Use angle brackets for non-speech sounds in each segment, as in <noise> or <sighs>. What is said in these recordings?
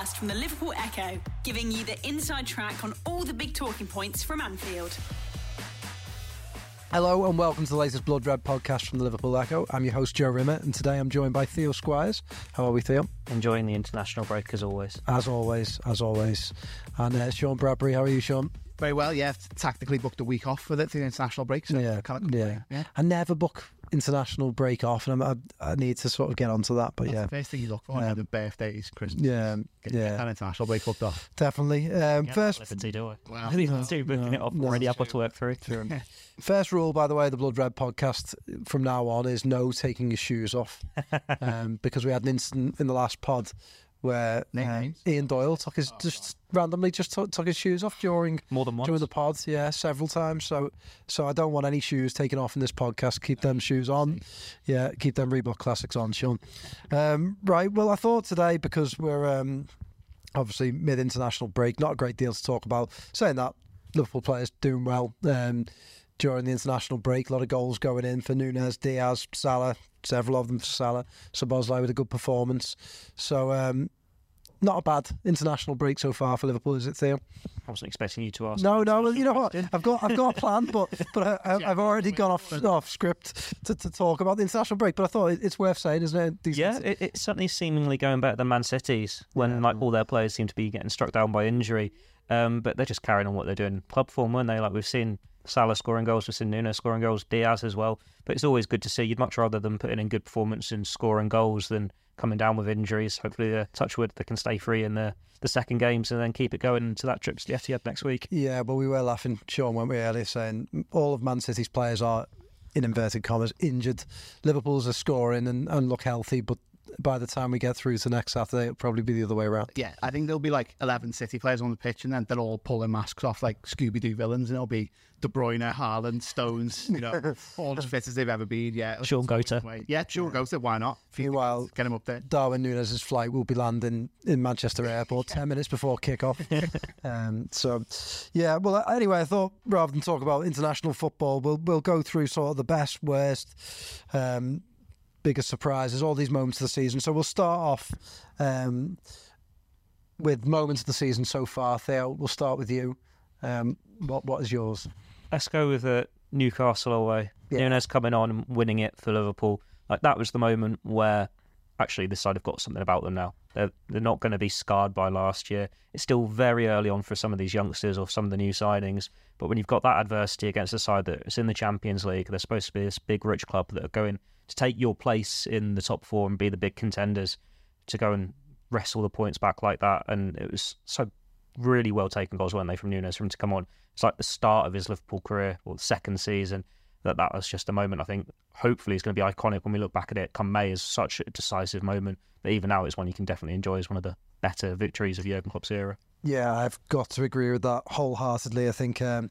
Podcast from the Liverpool Echo, giving you the inside track on all the big talking points from Anfield. Hello and welcome to the latest Blood Red podcast from the Liverpool Echo. I'm your host Joe Rimmer, and today I'm joined by Theo Squires. How are we, Theo? Enjoying the international break as always. As always, as always. And uh, Sean Bradbury, how are you, Sean? Very well, yeah. I've tactically booked a week off for the, for the international break. So yeah, kind of, yeah. yeah. I never book international break off, and I'm, I, I need to sort of get onto that. But That's yeah, the first thing you look for Yeah. yeah. the birthdays, Christmas. yeah, Get yeah, an international break booked off. definitely. Um, Yeah, first, Liberty, do I? Wow. do booking it off no, already. I've got to work through. <laughs> First rule, by the way, the Blood Red podcast from now on is no taking your shoes off, <laughs> um, because we had an incident in the last pod where uh. Ian Doyle took his just randomly just took, took his shoes off during More than once. during the pod, yeah, several times. So, so I don't want any shoes taken off in this podcast. Keep them shoes on, yeah. Keep them Reebok classics on, Sean. Um, right. Well, I thought today because we're um, obviously mid international break, not a great deal to talk about. Saying that, Liverpool players doing well um, during the international break. A lot of goals going in for Nunez, Diaz, Salah, several of them for Salah. Szoboszlai with a good performance. So. Um, not a bad international break so far for Liverpool, is it, Theo? I wasn't expecting you to ask. No, no. Well, you know what? <laughs> I've got I've got a plan, but but I, I, I've already gone off off script to, to talk about the international break. But I thought it's worth saying, isn't it? These- Yeah, it, it's certainly seemingly going better than Man City's when like all their players seem to be getting struck down by injury. Um, but they're just carrying on what they're doing. Club form, weren't they? Like we've seen Salah scoring goals, we've seen Nunez scoring goals, Diaz as well. But it's always good to see. You'd much rather them putting in good performance and scoring goals than coming down with injuries. Hopefully, uh, Touchwood they can stay free in the the second games and then keep it going to that trip to the Etihad next week. Yeah, but we were laughing, Sean, weren't we, earlier, saying all of Man City's players are, in inverted commas, injured. Liverpool's are scoring and, and look healthy, but by the time we get through to next Saturday, it'll probably be the other way around. Yeah, I think there'll be like 11 City players on the pitch and then they'll all pull their masks off like Scooby Doo villains and it'll be De Bruyne, Haaland, Stones, you know, <laughs> all as fit as they've ever been. Yeah. Sean Gota. Wait, Yeah, Sean Gota, why not? Meanwhile, Get him up there. Darwin Nunez' flight will be landing in Manchester Airport <laughs> 10 minutes before kick-off. <laughs> um, so, yeah, well, anyway, I thought rather than talk about international football, we'll, we'll go through sort of the best, worst, um, biggest surprises, all these moments of the season. So we'll start off um, with moments of the season so far. Theo, we'll start with you. Um, what What is yours? Let's go with uh, Newcastle away. Yeah. Nunez coming on and winning it for Liverpool. Like that was the moment where actually this side have got something about them now. They're they're not going to be scarred by last year. It's still very early on for some of these youngsters or some of the new signings. But when you've got that adversity against a side that's in the Champions League, they're supposed to be this big rich club that are going to take your place in the top four and be the big contenders to go and wrestle the points back like that. And it was so really well taken goals, weren't they, from Nunez for him to come on. It's like the start of his Liverpool career or the second season. That that was just a moment I think hopefully is going to be iconic when we look back at it come May is such a decisive moment. that even now it's one you can definitely enjoy as one of the better victories of Jurgen Klopp's era. Yeah, I've got to agree with that wholeheartedly. I think, um,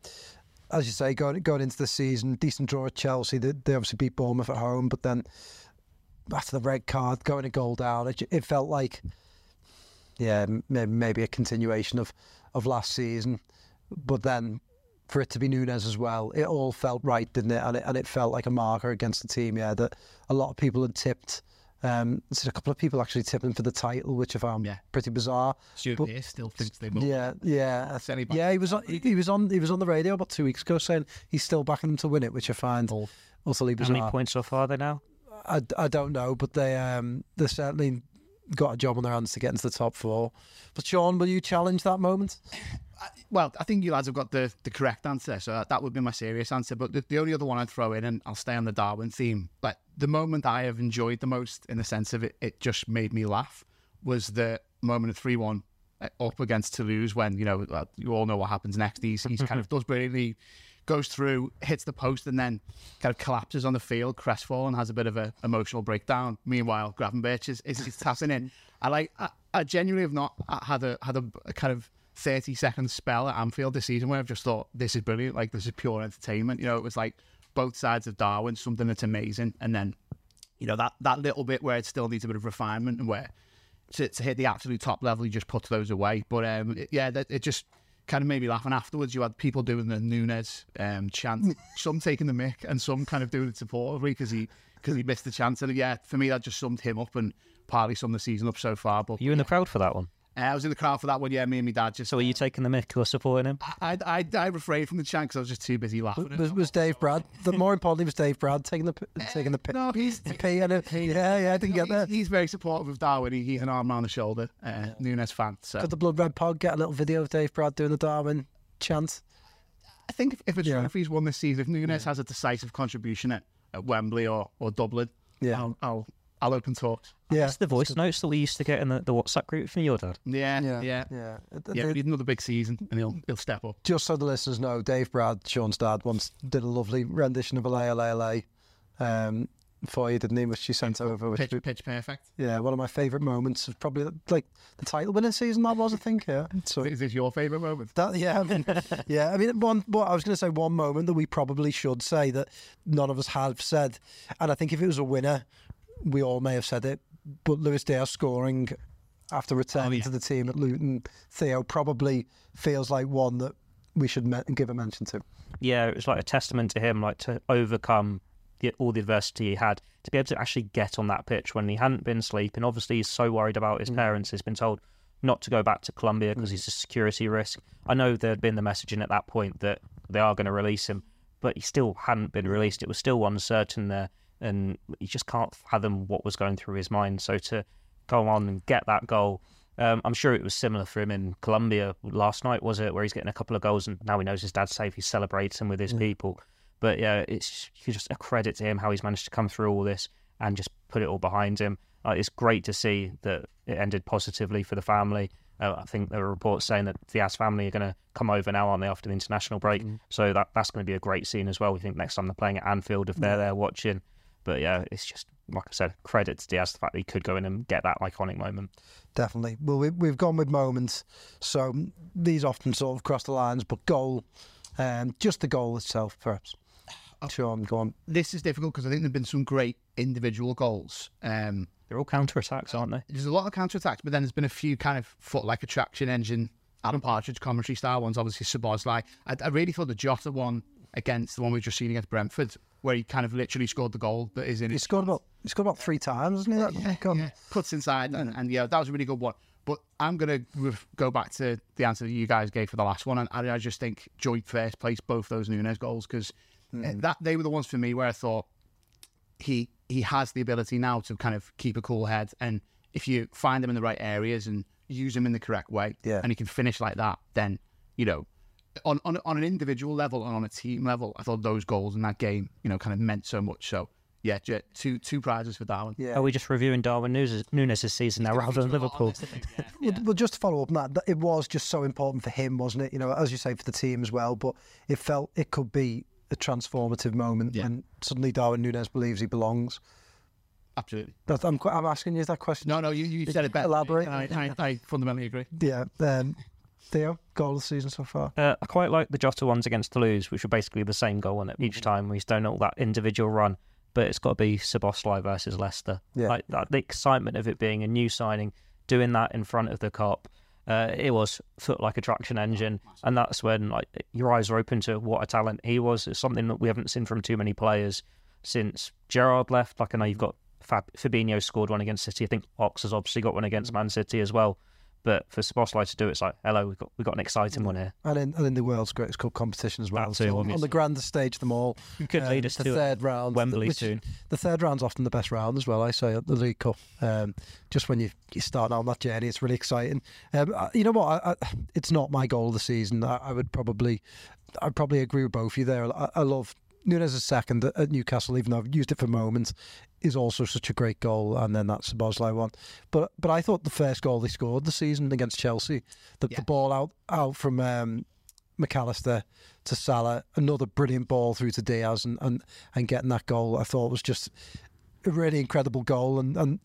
as you say, going going into the season, decent draw at Chelsea. They, they obviously beat Bournemouth at home, but then after the red card, going a goal down, it, it felt like, yeah, maybe, a continuation of, of last season. But then for it to be Nunez as well, it all felt right, didn't it? And it, and it felt like a marker against the team, yeah, that a lot of people had tipped. Um, so a couple of people actually tipping for the title, which I found Yeah. pretty bizarre. Stuart But- Pearce still thinks they will. Yeah, yeah, Certainly back- yeah. He was on, he was on he was on the radio about two weeks ago saying he's still backing them to win it, which I find Oh. utterly How bizarre. many points so far are they now? I, I don't know, but they um they're certainly got a job on their hands to get into the top four. But Sean, will you challenge that moment? Well, I think you lads have got the, the correct answer, so that, that would be my serious answer. But the, the only other one I'd throw in, and I'll stay on the Darwin theme, but the moment I have enjoyed the most in the sense of it, it just made me laugh, was the moment of 3 1 uh, up against Toulouse when, you know, you all know what happens next. He's, he's kind of <laughs> does brilliantly, goes through, hits the post, and then kind of collapses on the field, crestfallen, has a bit of an emotional breakdown. Meanwhile, Gravenberch is, is, is tapping in. I like, I, I genuinely have not had a, had a, a kind of 30 second spell at Anfield this season where I've just thought, this is brilliant. Like, this is pure entertainment. You know, it was like both sides of Darwin, something that's amazing. And then, you know, that, that little bit where it still needs a bit of refinement and where to, to hit the absolute top level, he just puts those away. But um, it, yeah, it just kind of made me laugh. And afterwards, you had people doing the Nunez um, chant, <laughs> some taking the mic and some kind of doing it supportively because he because he missed the chance. And yeah, for me, that just summed him up and partly summed the season up so far. But you in the crowd for that one? Uh, I was in the crowd for that one. Yeah, me and my dad just. So were you taking the mick or supporting him? I, I, I refrained from the chant because I was just too busy laughing. Was, was Dave Brad? The more importantly was Dave Brad taking the p- taking the p- no, he's the pee and it. Yeah, yeah, I didn't get that. he's very supportive of Darwin. He, he's an arm around the shoulder. Uh, Nunez fan. So Could the Blood Red Pod get a little video of Dave Brad doing the Darwin chant? I think if, if it's Yeah. if he's won this season, if Nunez has a decisive contribution at, at Wembley or, or Dublin, Yeah. I'll, I'll I'll open talks. Yeah, It's the voice notes that we used to get in the, the WhatsApp group from your dad. Yeah, yeah, yeah, yeah. yeah. The- we need another big season, and he'll he'll step up. just so the listeners know, Dave Brad, Sean's dad, once did a lovely rendition of "Allez Allez Allez" um, for you, didn't he? Which you sent over. Which, Pitch, pitch perfect. yeah, one of my favourite moments of probably like the title winning season. That was, I think. Yeah. <laughs> So Is this your favourite moment? that, yeah, I mean, <laughs> yeah, I mean, one. What I was going to say, one moment that we probably should say that none of us have said, and I think if it was a winner, we all may have said it. But Luis Diaz scoring after returning oh, yeah. to the team at Luton, Theo probably feels like one that we should me- give a mention to. Yeah, it was like a testament to him, like to overcome the, all the adversity he had, to be able to actually get on that pitch when he hadn't been sleeping. Obviously, he's so worried about his mm. parents. He's been told not to go back to Colombia because mm. he's a security risk. I know there had been the messaging at that point that they are going to release him, but he still hadn't been released. It was still uncertain there, and he just can't fathom what was going through his mind. So to go on and get that goal. Um, I'm sure it was similar for him in Colombia last night, was it? Where he's getting a couple of goals and now he knows his dad's safe. He's celebrating with his people. But yeah, it's just a credit to him how he's managed to come through all this and just put it all behind him. Uh, it's great to see that it ended positively for the family. Uh, I think there are reports saying that the Diaz family are going to come over now, aren't they, after the international break? So that that's going to be a great scene as well. We think next time they're playing at Anfield, if they're there watching. But yeah, it's just like I said, credit to Diaz the fact that he could go in and get that iconic moment. Definitely. Well, we, we've gone with moments, so these often sort of cross the lines. But goal, um, just the goal itself, perhaps. Sean, go on. This is difficult because I think there've been some great individual goals. Um, They're all counter attacks, aren't they? there's a lot of counter attacks, but then there's been a few kind of foot like attraction engine, Alan Partridge commentary style ones. Obviously, Szoboszlai. I, I really thought the Jota one against the one we've just seen against Brentford, where he kind of literally scored the goal that is in He his scored about he scored about three times, hasn't he? That, yeah, God. yeah, puts inside, and, and yeah, that was a really good one. But I'm gonna ref- go back to the answer that you guys gave for the last one, and I, I just think joint first place both those Nunez goals because eh, hmm. that they were the ones for me where I thought he he has the ability now to kind of keep a cool head, and if you find him in the right areas and use him in the correct way, Yeah. and he can finish like that, then you know. On, on on an individual level and on a team level, I thought those goals in that game, you know, kind of meant so much. So, yeah, two two prizes for Darwin. Yeah. Are we just reviewing Darwin Nunez' Nunez' season now rather than Liverpool? <laughs> Well, well, just to follow up on that, that, it was just so important for him, wasn't it? You know, as you say, for the team as well. But it felt it could be a transformative moment Yeah. when suddenly Darwin Nunez believes he belongs. Absolutely. That, I'm, I'm asking you that question. No, no, you, you said it better. Elaborate. I, I, I fundamentally agree. Yeah. Um, Theo, goal of the season so far. Uh, I quite like the Jota ones against Toulouse, which were basically the same goal on it each time. He's done all that individual run, but it's got to be Szoboszlai versus Leicester. Yeah. Like that, the excitement of it being a new signing, doing that in front of the Kop. Uh, it was foot like a traction engine, and that's when like your eyes are open to what a talent he was. It's something that we haven't seen from too many players since Gerrard left. Like I know you've got Fab- Fabinho scored one against City. I think Ox has obviously got one against Man City as well. But for Szoboszlai to do it, it's like, hello, we've got we got an exciting one here. And in, and in the world's greatest cup competition as well. That too, So on obviously. the grandest stage of them all. You Could um, lead us the to third round. Wembley which- soon. The third round's often the best round as well, I say, at the League Cup. Um, just when you, you start on that journey, it's really exciting. Um, I- you know what? I, I, it's not my goal of the season. I, I would probably I'd probably agree with both of you there. I, I love Nunez' second at, Newcastle, even though I've used it for moments, is also such a great goal. And then that's the Bosley one. But but I thought the first goal they scored the season against Chelsea, the, the ball out out from um, McAllister to Salah, another brilliant ball through to Diaz, and, and, and getting that goal, I thought was just a really incredible goal. And, and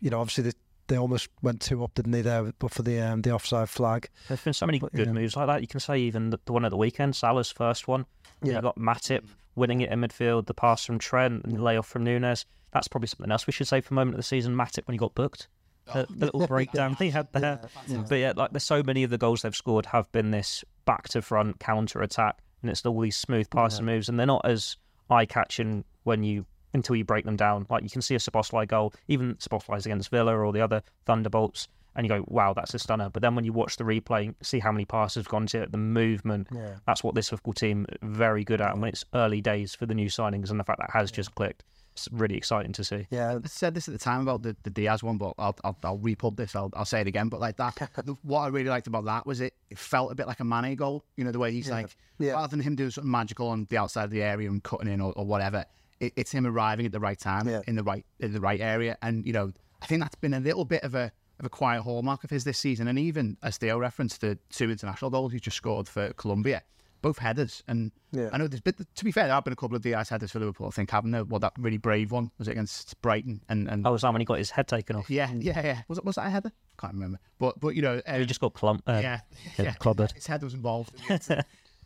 you know, obviously the they almost went two up, didn't they? There, but for the um, the offside flag. There's been so many But, good yeah. moves like that. You can say even the, the one at the weekend, Salah's first one. Yeah. You got Matip winning it in midfield, the pass from Trent and the layoff from Nunez. That's probably something else we should say for a moment of the season. Matip, when he got booked. Oh. The, the little breakdown he had there. But yeah, like there's so many of the goals they've scored have been this back to front counter attack, and it's all these smooth passing moves, and they're not as eye catching when you until you break them down. Like you can see a Szoboszlai goal, even Szoboszlai's against Villa or the other Thunderbolts, and you go, "Wow, that's a stunner." But then when you watch the replay, see how many passes have gone to it, the movement. Yeah. That's what this Liverpool team very good at. And when it's early days for the new signings, and the fact that has just clicked, it's really exciting to see. Yeah, I said this at the time about the, the Diaz one, but I'll, I'll, I'll repub this. I'll, I'll say it again. But like that, <laughs> the, what I really liked about that was it, it felt a bit like a Mane goal. You know, the way he's like, Yeah. rather than him doing something magical on the outside of the area and cutting in or, or whatever, it, it's him arriving at the right time Yeah. in the right in the right area. And you know, I think that's been a little bit of a of a quiet hallmark of his this season. And even as Theo referenced the two international goals he just scored for Colombia. Both headers, and Yeah. I know there's been, to be fair, there have been a couple of Diaz headers for Liverpool. I think haven't there? Well, that really brave one was it against Brighton, and and Oh, was that when he got his head taken off? yeah, yeah, yeah. Was it was that a header? Can't remember. But but you know, uh, He just got clump. Uh, yeah, yeah, yeah, clobbered. His head was involved. <laughs>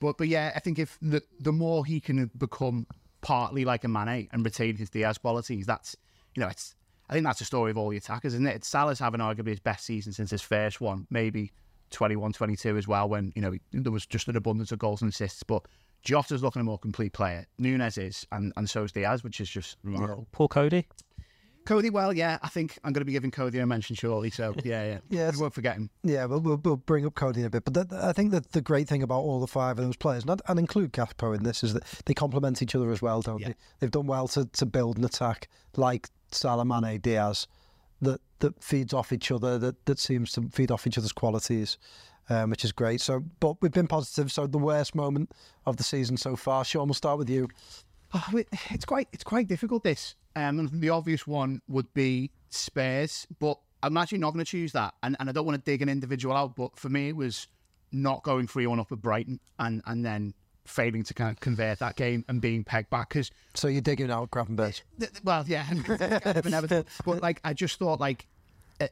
but but yeah, I think if the the more he can become partly like a Mane and retain his Diaz qualities, that's you know, it's I think that's the story of all the attackers, isn't it? It's Salah's having arguably his best season since his first one, maybe 21, 22 as well, when you know there was just an abundance of goals and assists. But Jota's looking a more complete player. Nunez is, and and so is Diaz, which is just remarkable. Poor Cody. Cody, well, yeah, I think I'm going to be giving Cody a mention shortly. So <laughs> yeah, yeah, Yeah, we won't forget him. Yeah, we'll, we'll, we'll bring up Cody in a bit. But that, I think that the great thing about all the five of those players, and, I'd- and include Gakpo in this, is that they complement each other as well, don't Yeah. they? They've done well to, to build an attack like Salah, Mane, Diaz, that, that feeds off each other, that, that seems to feed off each other's qualities, um, which is great. So, But we've been positive. So the worst moment of the season so far, Sean, we'll start with you. Oh, it's quite it's quite difficult. This um, the obvious one would be Spurs, but I'm actually not going to choose that. And, and I don't want to dig an individual out, but for me, it was not going three one up at Brighton and and then failing to kind of convert that game and being pegged back because So you're digging out Gravenberch. <laughs> well, yeah, <laughs> but like I just thought like eh,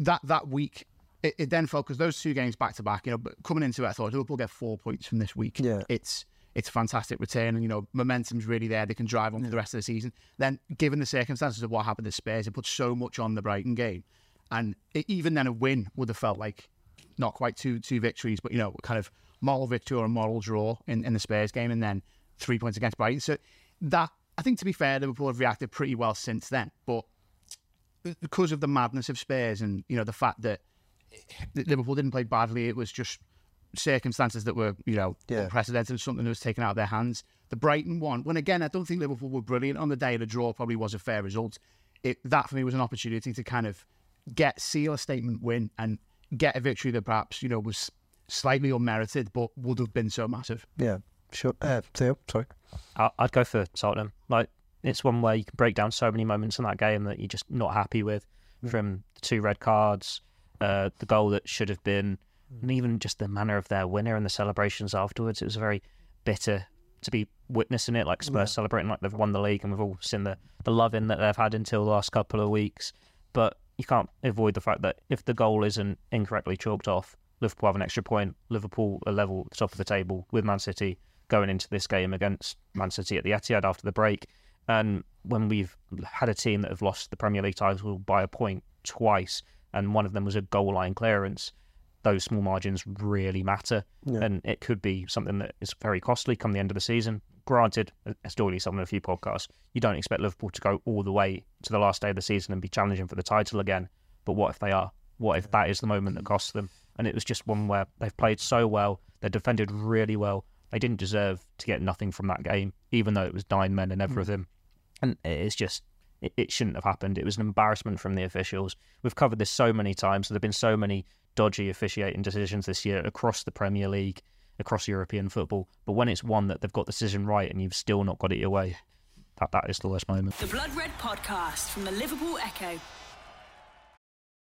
that that week. It, it then felt because those two games back to back, you know, but coming into it, I thought Liverpool get four points from this week. Yeah. it's it's a fantastic return, and you know, momentum's really there. They can drive on for the rest of the season. Then, given the circumstances of what happened to Spurs, it put so much on the Brighton game, and it, even then, a win would have felt like not quite two two victories, but you know, kind of moral victory or a moral draw in, in the Spurs game, and then three points against Brighton. So that I think, to be fair, Liverpool have reacted pretty well since then, but because of the madness of Spurs and you know the fact that that Liverpool didn't play badly, it was just circumstances that were you know Yeah. unprecedented, something that was taken out of their hands. The Brighton one, when again, I don't think Liverpool were brilliant on the day. The draw probably was a fair result. It that for me was an opportunity to kind of get seal a statement win and get a victory that perhaps you know was slightly unmerited, but would have been so massive. Yeah, sure. Uh, Theo, sorry. I- I'd go for Tottenham. Like it's one where you can break down so many moments in that game that you're just not happy with, from the two red cards, uh, the goal that should have been, and even just the manner of their winner and the celebrations afterwards. It was very bitter to be witnessing it, like Spurs celebrating like they've won the league, and we've all seen the the loving that they've had until the last couple of weeks. But you can't avoid the fact that if the goal isn't incorrectly chalked off, Liverpool have an extra point. Liverpool are level at the top of the table with Man City going into this game against Man City at the Etihad after the break. And when we've had a team that have lost the Premier League title by a point twice, and one of them was a goal line clearance, those small margins really matter. And it could be something that is very costly come the end of the season. Granted, as Doyley said on a few podcasts, you don't expect Liverpool to go all the way to the last day of the season and be challenging for the title again. But what if they are? What if that is the moment that costs them? And it was just one where they've played so well, they defended really well. They didn't deserve to get nothing from that game, even though it was nine men hmm. and everything. And it's just, it, it shouldn't have happened. It was an embarrassment from the officials. We've covered this so many times. There have been so many dodgy officiating decisions this year across the Premier League, across European football. But when it's one that they've got the decision right and you've still not got it your way, that, that is the worst moment. The Blood Red Podcast from the Liverpool Echo.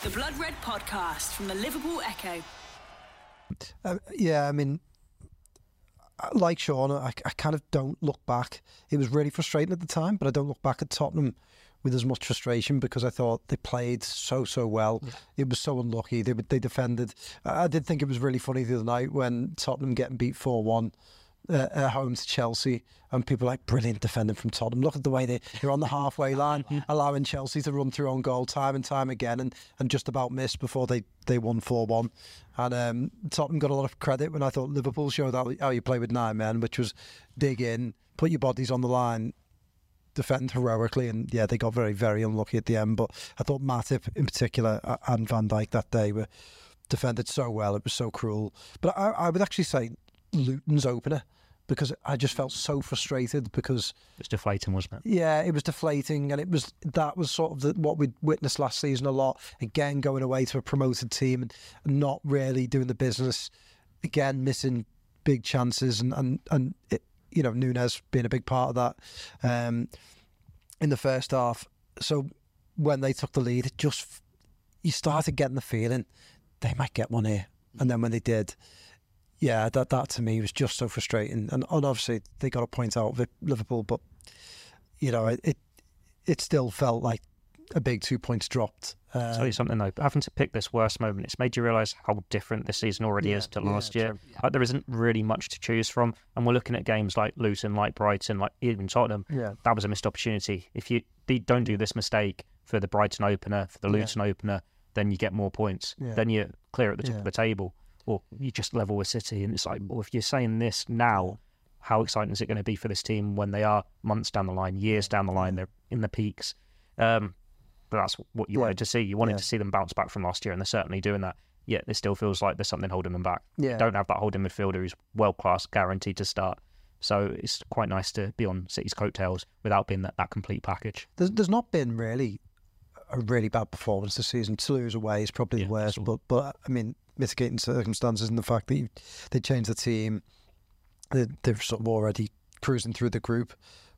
The Blood Red Podcast from the Liverpool Echo. Uh, yeah, I mean, like Sean, I, I kind of don't look back. It was really frustrating at the time, but I don't look back at Tottenham with as much frustration because I thought they played so so well. Yeah. It was so unlucky. They they defended. I did think it was really funny the other night when Tottenham getting beat four one uh, at home to Chelsea, and people like brilliant defending from Tottenham. Look at the way they, they're on the halfway <laughs> line, allowing Chelsea to run through on goal time and time again, and, and just about missed before they, they won 4 1. And um, Tottenham got a lot of credit when I thought Liverpool showed how, how you play with nine men, which was dig in, put your bodies on the line, defend heroically, and yeah, they got very, very unlucky at the end. But I thought Matip in particular and Van Dijk that day were defended so well. It was so cruel. But I, I would actually say Luton's opener because I just felt so frustrated because it's deflating, wasn't it? Yeah, it was deflating, and it was that was sort of the, what we'd witnessed last season a lot. Again, going away to a promoted team and not really doing the business. Again, missing big chances, and and and it, you know Nunez being a big part of that um, in the first half. So when they took the lead, it just you started getting the feeling they might get one here, and then when they did yeah, that that to me was just so frustrating. And, and obviously they got a point out of Liverpool, but you know it, it, it still felt like a big two points dropped. Uh, tell you something though, having to pick this worst moment, it's made you realise how different this season already yeah, is to last yeah, year. Like, there isn't really much to choose from, and we're looking at games like Luton, like Brighton, like even Tottenham. Yeah. that was a missed opportunity. If you don't do this mistake for the Brighton opener, for the Luton opener, then you get more points. Then you're clear at the top of the table or you just level with City. And it's like, well, if you're saying this now, how exciting is it going to be for this team when they are months down the line, years down the line, they're in the peaks? Um, but that's what you yeah. wanted to see. You wanted yeah. to see them bounce back from last year, and they're certainly doing that. Yet it still feels like there's something holding them back. Yeah. Don't have that holding midfielder who's world class, guaranteed to start. So it's quite nice to be on City's coattails without being that, that complete package. There's, there's not been really a really bad performance this season. Toulouse away is probably yeah, the worst, but but I mean mitigating circumstances and the fact that you, they changed the team, they, they're sort of already cruising through the group.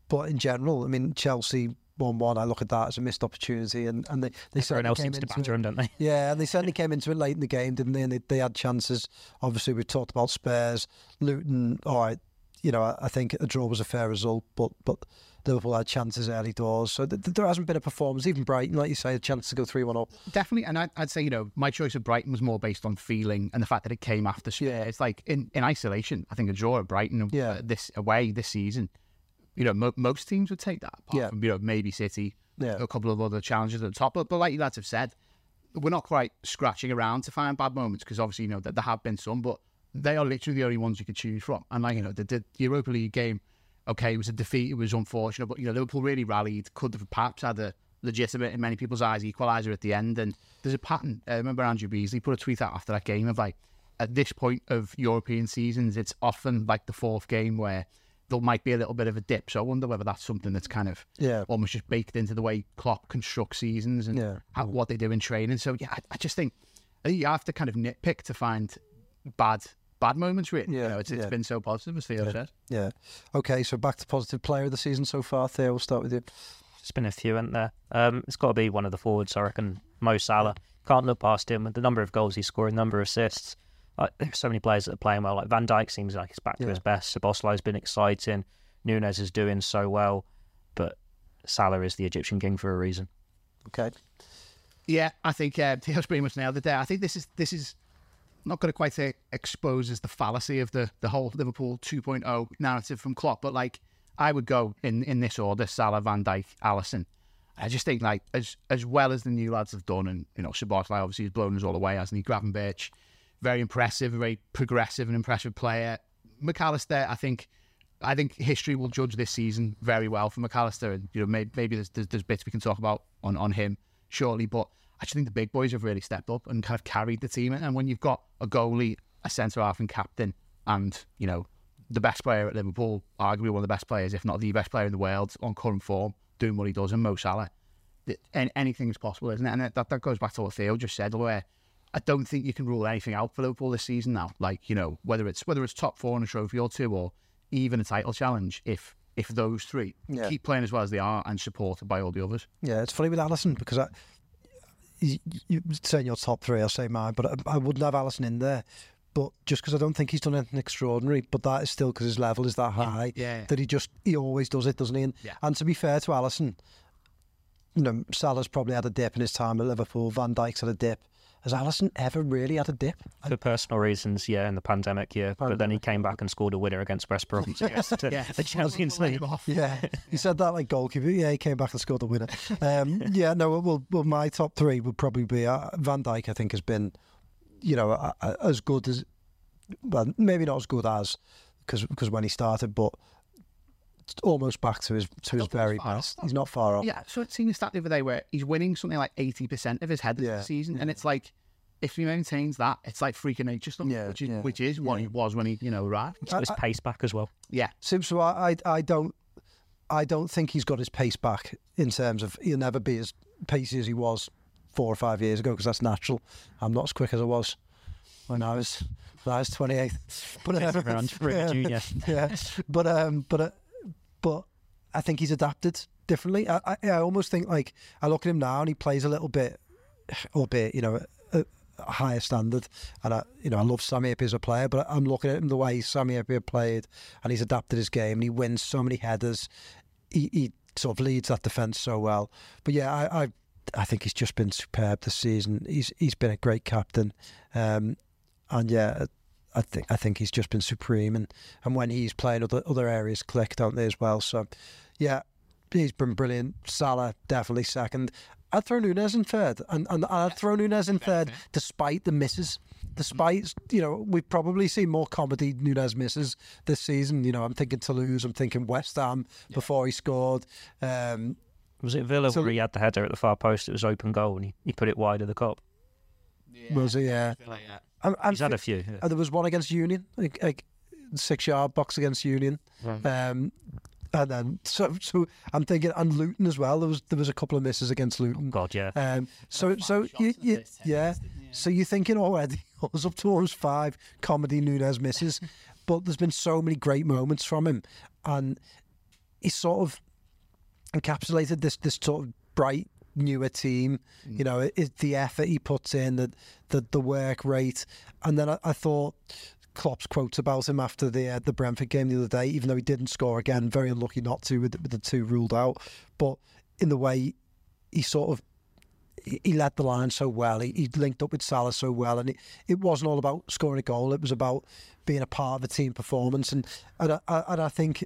But in general, I mean, Chelsea one one. I look at that as a missed opportunity, and and they they certainly else came into into them, don't they? Yeah, and they <laughs> certainly came into it late in the game, didn't they? And they, they had chances. Obviously, we talked about Spurs, Luton. All right, you know, I, I think a draw was a fair result, but but Liverpool had chances early doors. So th- there hasn't been a performance. Even Brighton, like you say, a chance to go 3 1 up. Definitely. And I'd, I'd, say, you know, my choice of Brighton was more based on feeling and the fact that it came after Yeah. It's like in, in isolation, I think a draw at Brighton uh, yeah. this away this season, you know, mo- most teams would take that. Apart yeah. from, you know, maybe City, yeah. a couple of other challenges at the top. But, but like you lads have said, we're not quite scratching around to find bad moments because obviously, you know, that there have been some, but they are literally the only ones you could choose from. And like, you know, the, the Europa League game okay, it was a defeat, it was unfortunate, but you know Liverpool really rallied, could have perhaps had a legitimate in many people's eyes equaliser at the end. And there's a pattern. I remember Andrew Beasley put a tweet out after that game of like, at this point of European seasons, it's often like the fourth game where there might be a little bit of a dip. So I wonder whether that's something that's kind of yeah. almost just baked into the way Klopp constructs seasons and yeah. how, what they do in training. So yeah, I, I just think you have to kind of nitpick to find bad bad moments, really. Yeah, you know, it's, it's yeah. been so positive, as Theo yeah. said. Yeah. Okay, so back to positive player of the season so far. Theo, we'll start with you. There's been a few, isn't there? Um, it's got to be one of the forwards, I reckon. Mo Salah. Can't look past him with the number of goals he's scoring, number of assists. Like, there's so many players that are playing well. Like Van Dijk seems like he's back to his best. Szoboszlai's been exciting. Nunez is doing so well, but Salah is the Egyptian king for a reason. Okay. Yeah, I think uh, Theo's pretty much nailed it there. I think this is this is not going to quite say exposes the fallacy of the, the whole Liverpool 2.0 narrative from Klopp, but like I would go in, in this order Salah, Van Dijk, Alisson. I just think like as as well as the new lads have done, and you know, Szoboszlai obviously has blown us all away, hasn't he? Gravenberch, very impressive, very progressive and impressive player. McAllister, I think, I think history will judge this season very well for McAllister, and you know, maybe, maybe there's, there's there's bits we can talk about on on him shortly, but I think the big boys have really stepped up and kind of carried the team. And when you've got a goalie, a centre half, and captain, and you know the best player at Liverpool, arguably one of the best players, if not the best player in the world on current form, doing what he does, and Mo Salah, th- and anything's possible, isn't it? And that, that goes back to what Theo just said, where I don't think you can rule anything out for Liverpool this season now. Like you know whether it's whether it's top four in a trophy or two, or even a title challenge. If if those three Yeah. keep playing as well as they are and supported by all the others. Yeah, it's funny with Alisson because I, you, you saying your top three, I'll say mine, but I, I wouldn't have Alisson in there. But just because I don't think he's done anything extraordinary, but that is still because his level is that high yeah. that he just he always does it, doesn't he? And, Yeah. and to be fair to Alisson, you know, Salah's probably had a dip in his time at Liverpool. Van Dijk's had a dip. Has Alisson ever really had a dip? For personal reasons, yeah, in the pandemic, yeah. But then he came back and scored a winner against West Brom to get to Yeah. the Champions League. Yeah, he said that like goalkeeper. Yeah, he came back and scored the winner. Um, <laughs> yeah, no, well, well, my top three would probably be uh, Van Dijk. I think has been, you know, uh, uh, as good as, well, maybe not as good as, because because when he started, but it's almost back to his to his very far best. He's not far off. Yeah, so I've seen a stat the other day where he's winning something like eighty percent of his headers Yeah, this season, and it's like if he maintains that, it's like freaking nature stuff, Yeah, which is yeah, which is what he was when he you know arrived. He's got his pace back as well. Yeah, So, so I, I, I don't, I don't think he's got his pace back in terms of he'll never be as pacey as he was four or five years ago because that's natural. I'm not as quick as I was when I was when I was 28. But um, around for a <laughs> junior. yeah, but um, but uh, but I think he's adapted differently. I, I, I almost think like I look at him now and he plays a little bit, albeit you know. A, a higher standard, and I, you know, I love Sammy as a player, but I'm looking at him the way Sammy played, and he's adapted his game, and he wins so many headers. He, he sort of leads that defence so well. But yeah, I, I, I think he's just been superb this season. He's he's been a great captain, um, and yeah, I think I think he's just been supreme. And, and when he's playing, other other areas click, don't they as well? So, yeah, he's been brilliant. Salah definitely second. I'd throw Nunez in third, and, and I'd throw Nunez in third, despite the misses. Despite you know, we've probably seen more comedy Nunez misses this season. You know, I'm thinking Toulouse, I'm thinking West Ham before he scored. Um, Was it Villa So- where he had the header at the far post? It was open goal and he, he put it wide of the cup. Was it? Yeah. I'm, I'm He's had a few. yeah. There was one against Union, like, like six yard box against Union. Um, and then so so I'm thinking and Luton as well. There was there was a couple of misses against Luton. God, yeah. Um, so so you, you, yeah. So you're thinking already <laughs> I was up to almost five comedy Nunez misses, <laughs> but there's been so many great moments from him, and he's sort of encapsulated this this sort of bright newer team. You know, it, the effort he puts in, the the, the work rate, and then I, I thought. Klopp's quotes about him after the uh, the Brentford game the other day, even though he didn't score again, very unlucky not to with, the- with the two ruled out. But in the way he sort of he led the line so well. He, he linked up with Salah so well, and it, it wasn't all about scoring a goal. It was about being a part of a team performance, and and I, and I think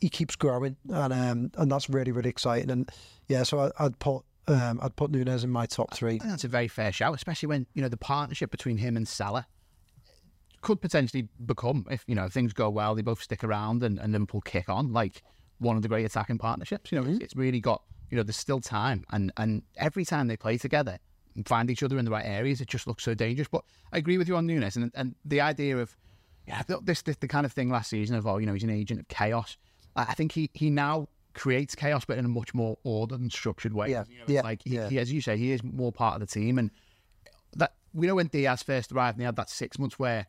he keeps growing, and um, and that's really really exciting. And yeah, so I, I'd put um, I'd put Nunez in my top three. That's a very fair shout, especially when you know the partnership between him and Salah could potentially become, if you know things go well, they both stick around and, and Liverpool kick on like one of the great attacking partnerships. You know, it's, it's really got you know there's still time, and and every time they play together and find each other in the right areas, it just looks so dangerous. But I agree with you on Nunez and and the idea of yeah this, this the kind of thing last season of oh you know he's an agent of chaos. I I think he he now creates chaos, but in a much more ordered and structured way. Yeah, You know, yeah, like he, yeah. he, as you say, he is more part of the team, and that we know when Diaz first arrived and he had that six months where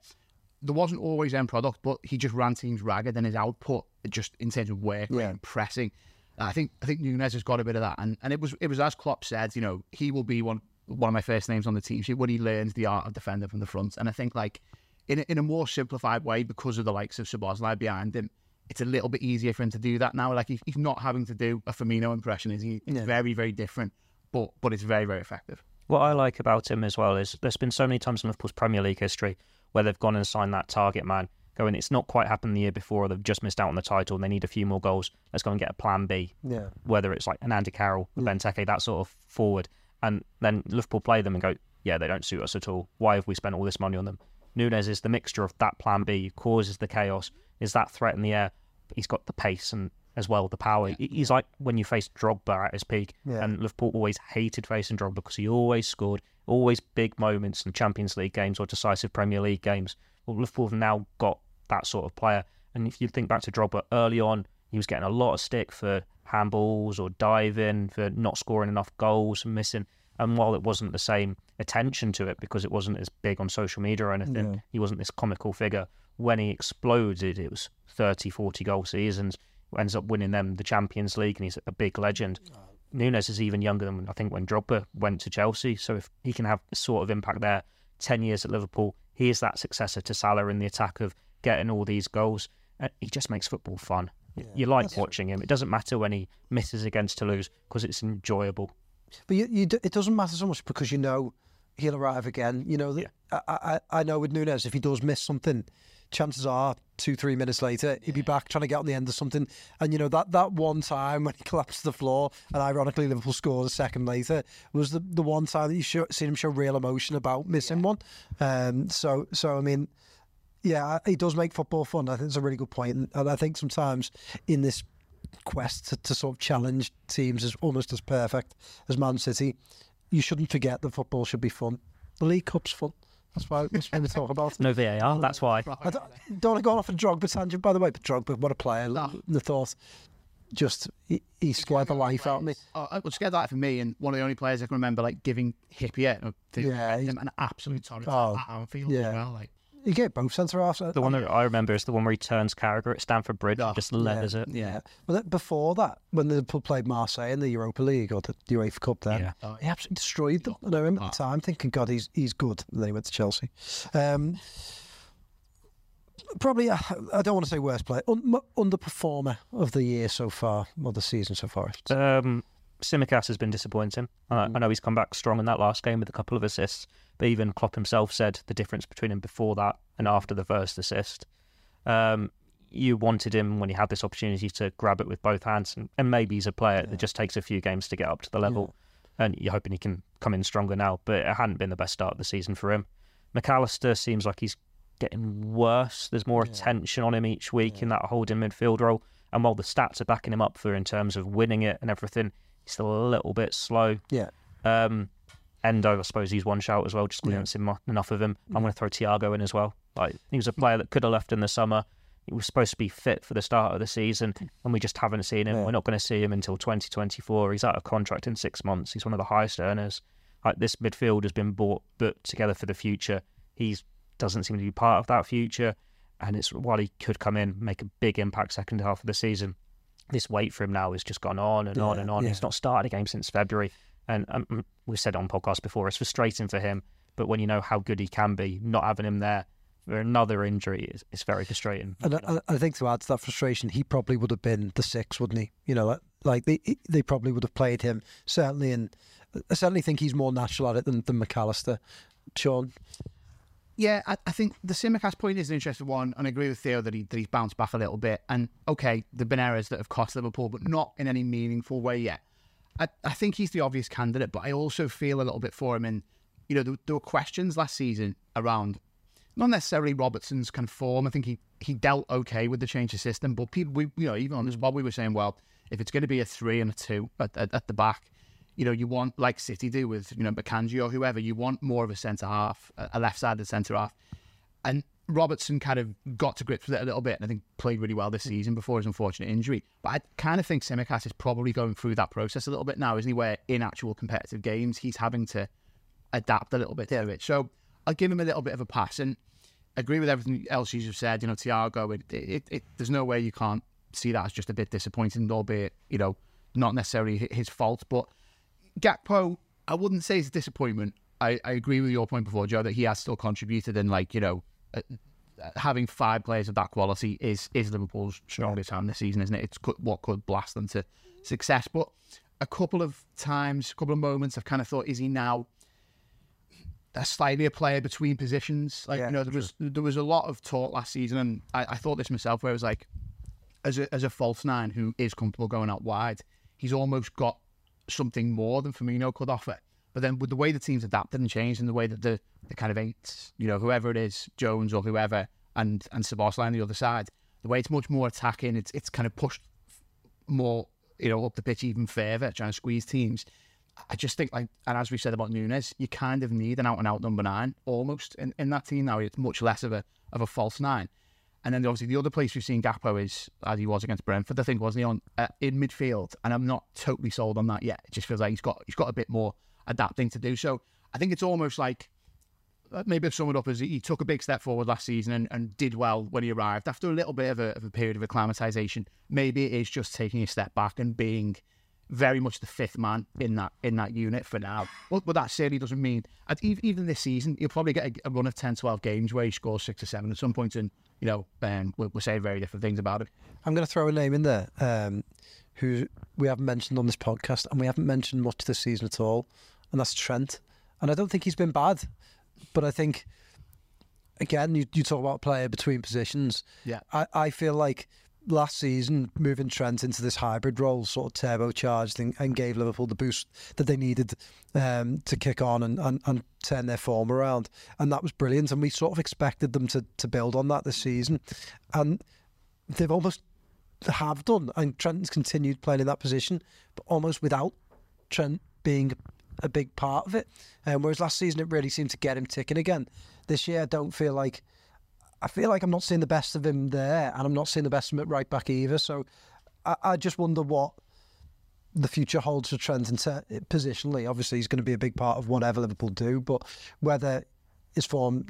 there wasn't always end product, but he just ran teams ragged and his output just in terms of work Yeah. and pressing. I think I think Nunez has got a bit of that, and and it was it was as Klopp said, you know, he will be one one of my first names on the team sheet when he learns the art of defending from the front, and I think like in a, in a more simplified way because of the likes of Szoboszlai behind him. It's a little bit easier for him to do that now. Like he- he's not having to do a Firmino impression. Is he? It's very, very different, but but it's very, very effective. What I like about him as well is there's been so many times in Liverpool's Premier League history where they've gone and signed that target man, going, it's not quite happened the year before. They've just missed out on the title. and They need a few more goals. Let's go and get a plan B. Yeah. Whether it's like an Andy Carroll, a mm. Benteke, that sort of forward, and then Liverpool play them and go, yeah, they don't suit us at all. Why have we spent all this money on them? Nunez is the mixture of that plan B, causes the chaos, is that threat in the air. He's got the pace and as well the power. He- He's like when you face Drogba at his peak, Yeah. and Liverpool always hated facing Drogba because he always scored, always big moments in Champions League games or decisive Premier League games. Well, Liverpool have now got that sort of player, and if you think back to Drogba early on, he was getting a lot of stick for handballs or diving for not scoring enough goals and missing. And while it wasn't the same attention to it because it wasn't as big on social media or anything, he wasn't this comical figure. When he exploded, it was 30, 40 goal seasons. Ends up winning them the Champions League, and he's a big legend. Nunez is even younger than I think when Drogba went to Chelsea. So if he can have the sort of impact there, ten years at Liverpool, he is that successor to Salah in the attack of getting all these goals. Uh, He just makes football fun. you like watching him. It doesn't matter when he misses against Toulouse because it's enjoyable. But you, you, it doesn't matter so much because you know he'll arrive again. You know, that I, I, I know with Nunez, if he does miss something, chances are two, three minutes later, he'd be back trying to get on the end of something. And, you know, that, that one time when he <laughs> collapsed to the floor and ironically Liverpool scored a second later was the, the one time that you show, seen him show real emotion about missing one. Um, so, so, I mean, yeah, he does make football fun. I think it's a really good point. And- And I think sometimes in this quest to, to sort of challenge teams as almost as perfect as Man City, you shouldn't forget that football should be fun. The League Cup's fun. That's why that's what we talk about. No VAR, that's why. I don't, don't want to go off a Drogba tangent, by the way, but Drogba, what a player. The thought, just, he, he scared the life out of me. Oh, it was scared that for me, and one of the only players I can remember like giving Hyypiä to Yeah, an absolute torrent Oh, at Anfield yeah. as well. Like, You get both centre halves. The one that I remember is the one where he turns Carragher at Stamford Bridge and Oh, just leathers it. Yeah. Well, before that, when Liverpool played Marseille in the Europa League or the UEFA Cup, then Yeah. Oh, he absolutely destroyed them. And I remember at the time thinking, God, he's he's good. And then he went to Chelsea. Um, probably, uh, I don't want to say worst player, un- underperformer of the year so far, or the season so far. I. Um, Tsimikas has been disappointing. I, I know he's come back strong in that last game with a couple of assists, but even Klopp himself said the difference between him before that and after the first assist. Um, you wanted him when he had this opportunity to grab it with both hands, and, and maybe he's a player that just takes a few games to get up to the level, and you're hoping he can come in stronger now. But it hadn't been the best start of the season for him. McAllister seems like he's getting worse. There's more attention on him each week in that holding midfield role. And while the stats are backing him up for in terms of winning it and everything, he's still a little bit slow. Yeah. Um, Endo, I suppose he's one shout as well. just we haven't seen enough of him. I'm mm. going to throw Thiago in as well. Like he was a player that could have left in the summer. He was supposed to be fit for the start of the season, mm. and we just haven't seen him. Yeah. We're not going to see him until 2024. He's out of contract in six months. He's one of the highest earners. Like this midfield has been bought, put together for the future. He doesn't seem to be part of that future, and it's while he could come in, make a big impact second half of the season. This wait for him now has just gone on and on and on. yeah. He's not started a game since February, and um, we've said on podcast before, it's frustrating for him. But when you know how good he can be, not having him there for another injury is, is very frustrating. And I, I think to add to that frustration, he probably would have been the six, wouldn't he? You know, like- like they they probably would have played him certainly, and I certainly think he's more natural at it than, than McAllister. Sean, Yeah, I, I think the Tsimikas point is an interesting one, and I agree with Theo that, he, that he's bounced back a little bit. And okay, there've been errors that have cost Liverpool, but not in any meaningful way yet. I, I think he's the obvious candidate, but I also feel a little bit for him. And you know, there, there were questions last season around not necessarily Robertson's kind of form. I think he he dealt okay with the change of system, but people, we you know, even on this mm. pod, we were saying, well, if it's going to be a three and a two at, at, at the back, you know, you want like City do with you know Bakanji or whoever, you want more of a centre half, a a left-sided centre half, and Robertson kind of got to grips with it a little bit, and I think played really well this hmm. season before his unfortunate injury. But I kind of think Tsimikas is probably going through that process a little bit now, isn't he? Where in actual competitive games, he's having to adapt a little bit to it. So I'll give him a little bit of a pass, and agree with everything else you've said. You know, Thiago, it, it, it, there's no way you can't see that as just a bit disappointing, albeit you know not necessarily his fault. But Gakpo, I wouldn't say it's a disappointment. I, I agree with your point before, Joe, that he has still contributed, and like you know, having five players of that quality is is Liverpool's strongest hand this season, isn't it? It's what could blast them to success. But a couple of times, a couple of moments, I've kind of thought, is he now? a slightly a player between positions. Like Yeah, you know, there was there was a lot of talk last season, and I, I thought this myself, where it was like, as a as a false nine who is comfortable going out wide, he's almost got something more than Firmino could offer. But then with the way the team's adapted and changed, and the way that the the kind of eight, you know, whoever it is, Jones or whoever, and and Szoboszlai on the other side, the way it's much more attacking, it's it's kind of pushed more, you know, up the pitch even further, trying to squeeze teams. I just think, like, and as we said about Nunez, you kind of need an out and out number nine almost in, in that team now. It's much less of a of a false nine. And then obviously the other place we've seen Gakpo is as he was against Brentford. I think wasn't he on uh, in midfield? And I'm not totally sold on that yet. It just feels like he's got he's got a bit more adapting to do. So I think it's almost like uh, maybe I've sum it up as he took a big step forward last season and, and did well when he arrived after a little bit of a, of a period of acclimatization. Maybe it is just taking a step back and being very much the fifth man in that in that unit for now. But, but that certainly doesn't mean even this season he'll probably get a, a run of 10, 12 games where he scores six or seven at some point, and you know, um, we'll, we'll say very different things about it. I'm going to throw a name in there um, who we haven't mentioned on this podcast, and we haven't mentioned much this season at all, and that's Trent. And I don't think he's been bad, but I think again, you, you talk about player between positions. Yeah. I, I feel like last season moving Trent into this hybrid role sort of turbocharged and, and gave Liverpool the boost that they needed um, to kick on and, and, and turn their form around. And that was brilliant. And we sort of expected them to, to build on that this season. And they've almost have done. And Trent's continued playing in that position, but almost without Trent being a big part of it. Um, whereas last season it really seemed to get him ticking again. This year I don't feel like I feel like I'm not seeing the best of him there, and I'm not seeing the best of him at right back either. So I, I just wonder what the future holds for Trent and positionally. Obviously, he's going to be a big part of whatever Liverpool do, but whether his form,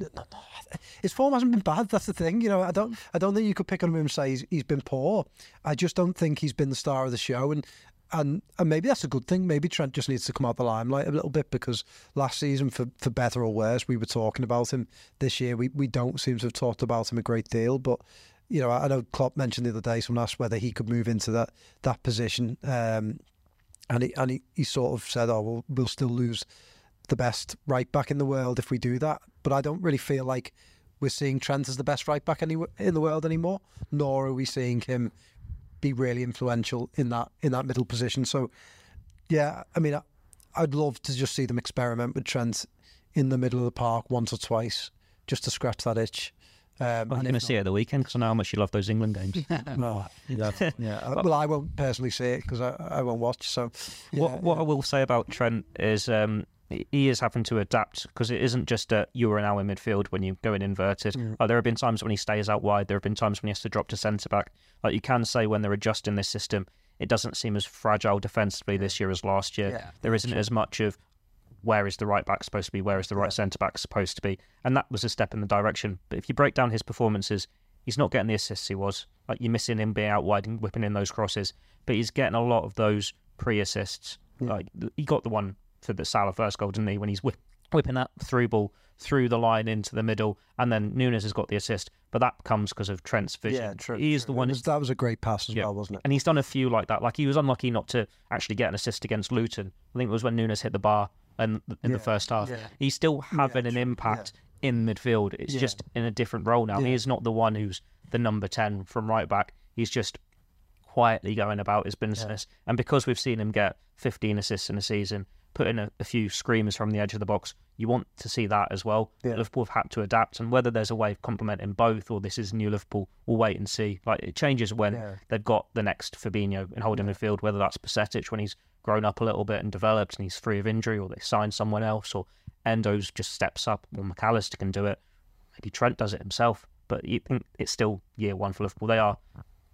his form hasn't been bad. That's the thing. You know, I don't, I don't think you could pick on him and say he's, he's been poor. I just don't think he's been the star of the show, and and and maybe that's a good thing. Maybe Trent just needs to come out the limelight a little bit because last season, for for better or worse, we were talking about him. This year, we we don't seem to have talked about him a great deal, but. You know, I know Klopp mentioned the other day. Someone asked whether he could move into that that position, um, and he and he, he sort of said, "Oh, well, we'll still lose the best right back in the world if we do that." But I don't really feel like we're seeing Trent as the best right back any, in the world anymore, nor are we seeing him be really influential in that in that middle position. So, yeah, I mean, I, I'd love to just see them experiment with Trent in the middle of the park once or twice, just to scratch that itch. Um, I'm going to see it at the weekend because I know how much you love those England games. <laughs> no, yeah, yeah. <laughs> well, I won't personally see it because I, I won't watch. So, yeah, what what yeah. I will say about Trent is um, he is having to adapt because it isn't just a you are now in midfield when you go in inverted. Uh, there have been times when he stays out wide. There have been times when he has to drop to centre back. Like you can say when they're adjusting this system, it doesn't seem as fragile defensively this year as last year. Yeah, there isn't as much of where is the right back supposed to be, where is the right centre back supposed to be, and that was a step in the direction. But if you break down his performances, he's not getting the assists he was. Like you're missing him being out wide and whipping in those crosses, but he's getting a lot of those pre-assists. Like he got the one for the Salah first goal, didn't he? When he's whip, whipping that through ball through the line into the middle, and then Nunez has got the assist. But that comes because of Trent's vision. Yeah, true. He is the one. That was a great pass as Yeah. well, wasn't it? And he's done a few like that. Like he was unlucky not to actually get an assist against Luton. I think it was when Nunez hit the bar in, in the first half. He's still having an impact in midfield. It's Yeah. just in a different role now. He is not the one who's the number 10 from right back. He's just quietly going about his business. And because we've seen him get 15 assists in a season, put in a, a few screamers from the edge of the box, you want to see that as well. Yeah. Liverpool have had to adapt, and whether there's a way of complementing both or this is new Liverpool, we'll wait and see. Like it changes when Yeah. they've got the next Fabinho in holding midfield, whether that's Bajcetic when he's grown up a little bit and developed and he's free of injury, or they sign someone else, or Endo's just steps up, or Mac Allister can do it. Maybe Trent does it himself, but you think it's still year one for Liverpool. They are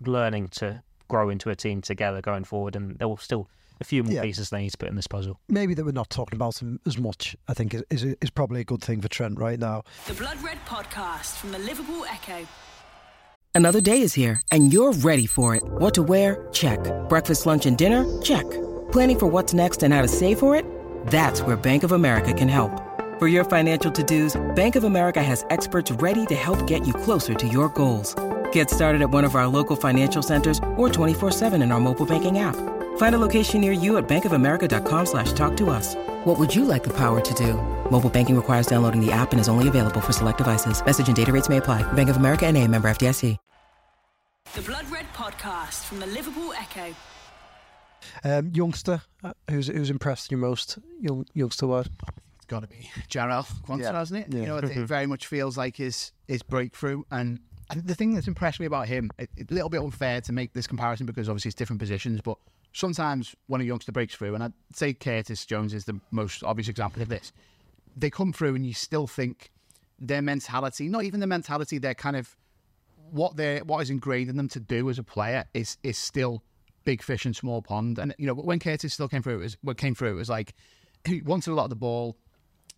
learning to grow into a team together going forward, and they will still a few more Yeah. pieces they need to put in this puzzle. Maybe that we're not talking about him as much. I think is is, is probably a good thing for Trent right now. The Blood Red Podcast from the Liverpool Echo. Another day is here, and you're ready for it. What to wear? Check. Breakfast, lunch, and dinner? Check. Planning for what's next and how to save for it? That's where Bank of America can help. For your financial to-dos, Bank of America has experts ready to help get you closer to your goals. Get started at one of our local financial centers or 24-7 in our mobile banking app. Find a location near you at bankofamerica.com slash talk to us. What would you like the power to do? Mobile banking requires downloading the app and is only available for select devices. Message and data rates may apply. Bank of America and a member FDIC. The Blood Red Podcast from the Liverpool Echo. Um, youngster, uh, who's who's impressed you most? Young youngster wise. It's got to be Jarrell Quansah, Yeah. hasn't it? Yeah. You know, it, it <laughs> very much feels like his his breakthrough. And the thing that's impressed me about him, it's a little bit unfair to make this comparison because obviously it's different positions, but sometimes when a youngster breaks through, and I'd say Curtis Jones is the most obvious example of this, they come through and you still think their mentality, not even the mentality, they're kind of what they what is ingrained in them to do as a player is is still big fish in small pond. And you know, when Curtis still came through, it was what came through. It was like <clears throat> he wanted a lot of the ball.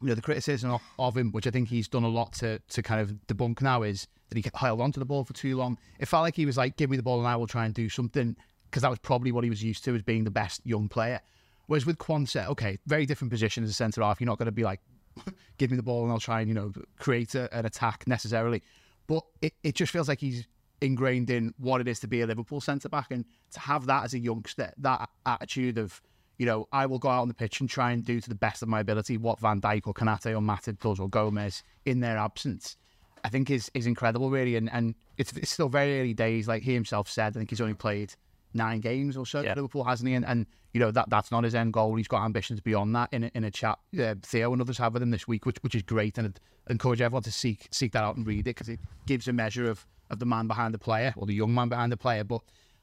You know, the criticism of, of him, which I think he's done a lot to to kind of debunk now, is that he kept held onto the ball for too long. It felt like he was like, "Give me the ball and I will try and do something," because that was probably what he was used to as being the best young player. Whereas with Quansah, okay, very different position as a centre half. You're not going to be like, <laughs> give me the ball and I'll try and, you know, create a, an attack necessarily. But it, it just feels like he's ingrained in what it is to be a Liverpool centre back. And to have that as a youngster, that attitude of, you know, I will go out on the pitch and try and do to the best of my ability what Van Dijk or Konate or Matip does or Gomez in their absence, I think is is incredible, really. And and it's, it's still very early days. Like he himself said, I think he's only played nine games or so Yeah. for Liverpool, hasn't he? And, and you know that that's not his end goal. He's got ambitions beyond that. In a, in a chat, uh, Theo and others have with him this week, which which is great, and I'd encourage everyone to seek seek that out and read it because it gives a measure of of the man behind the player or the young man behind the player. But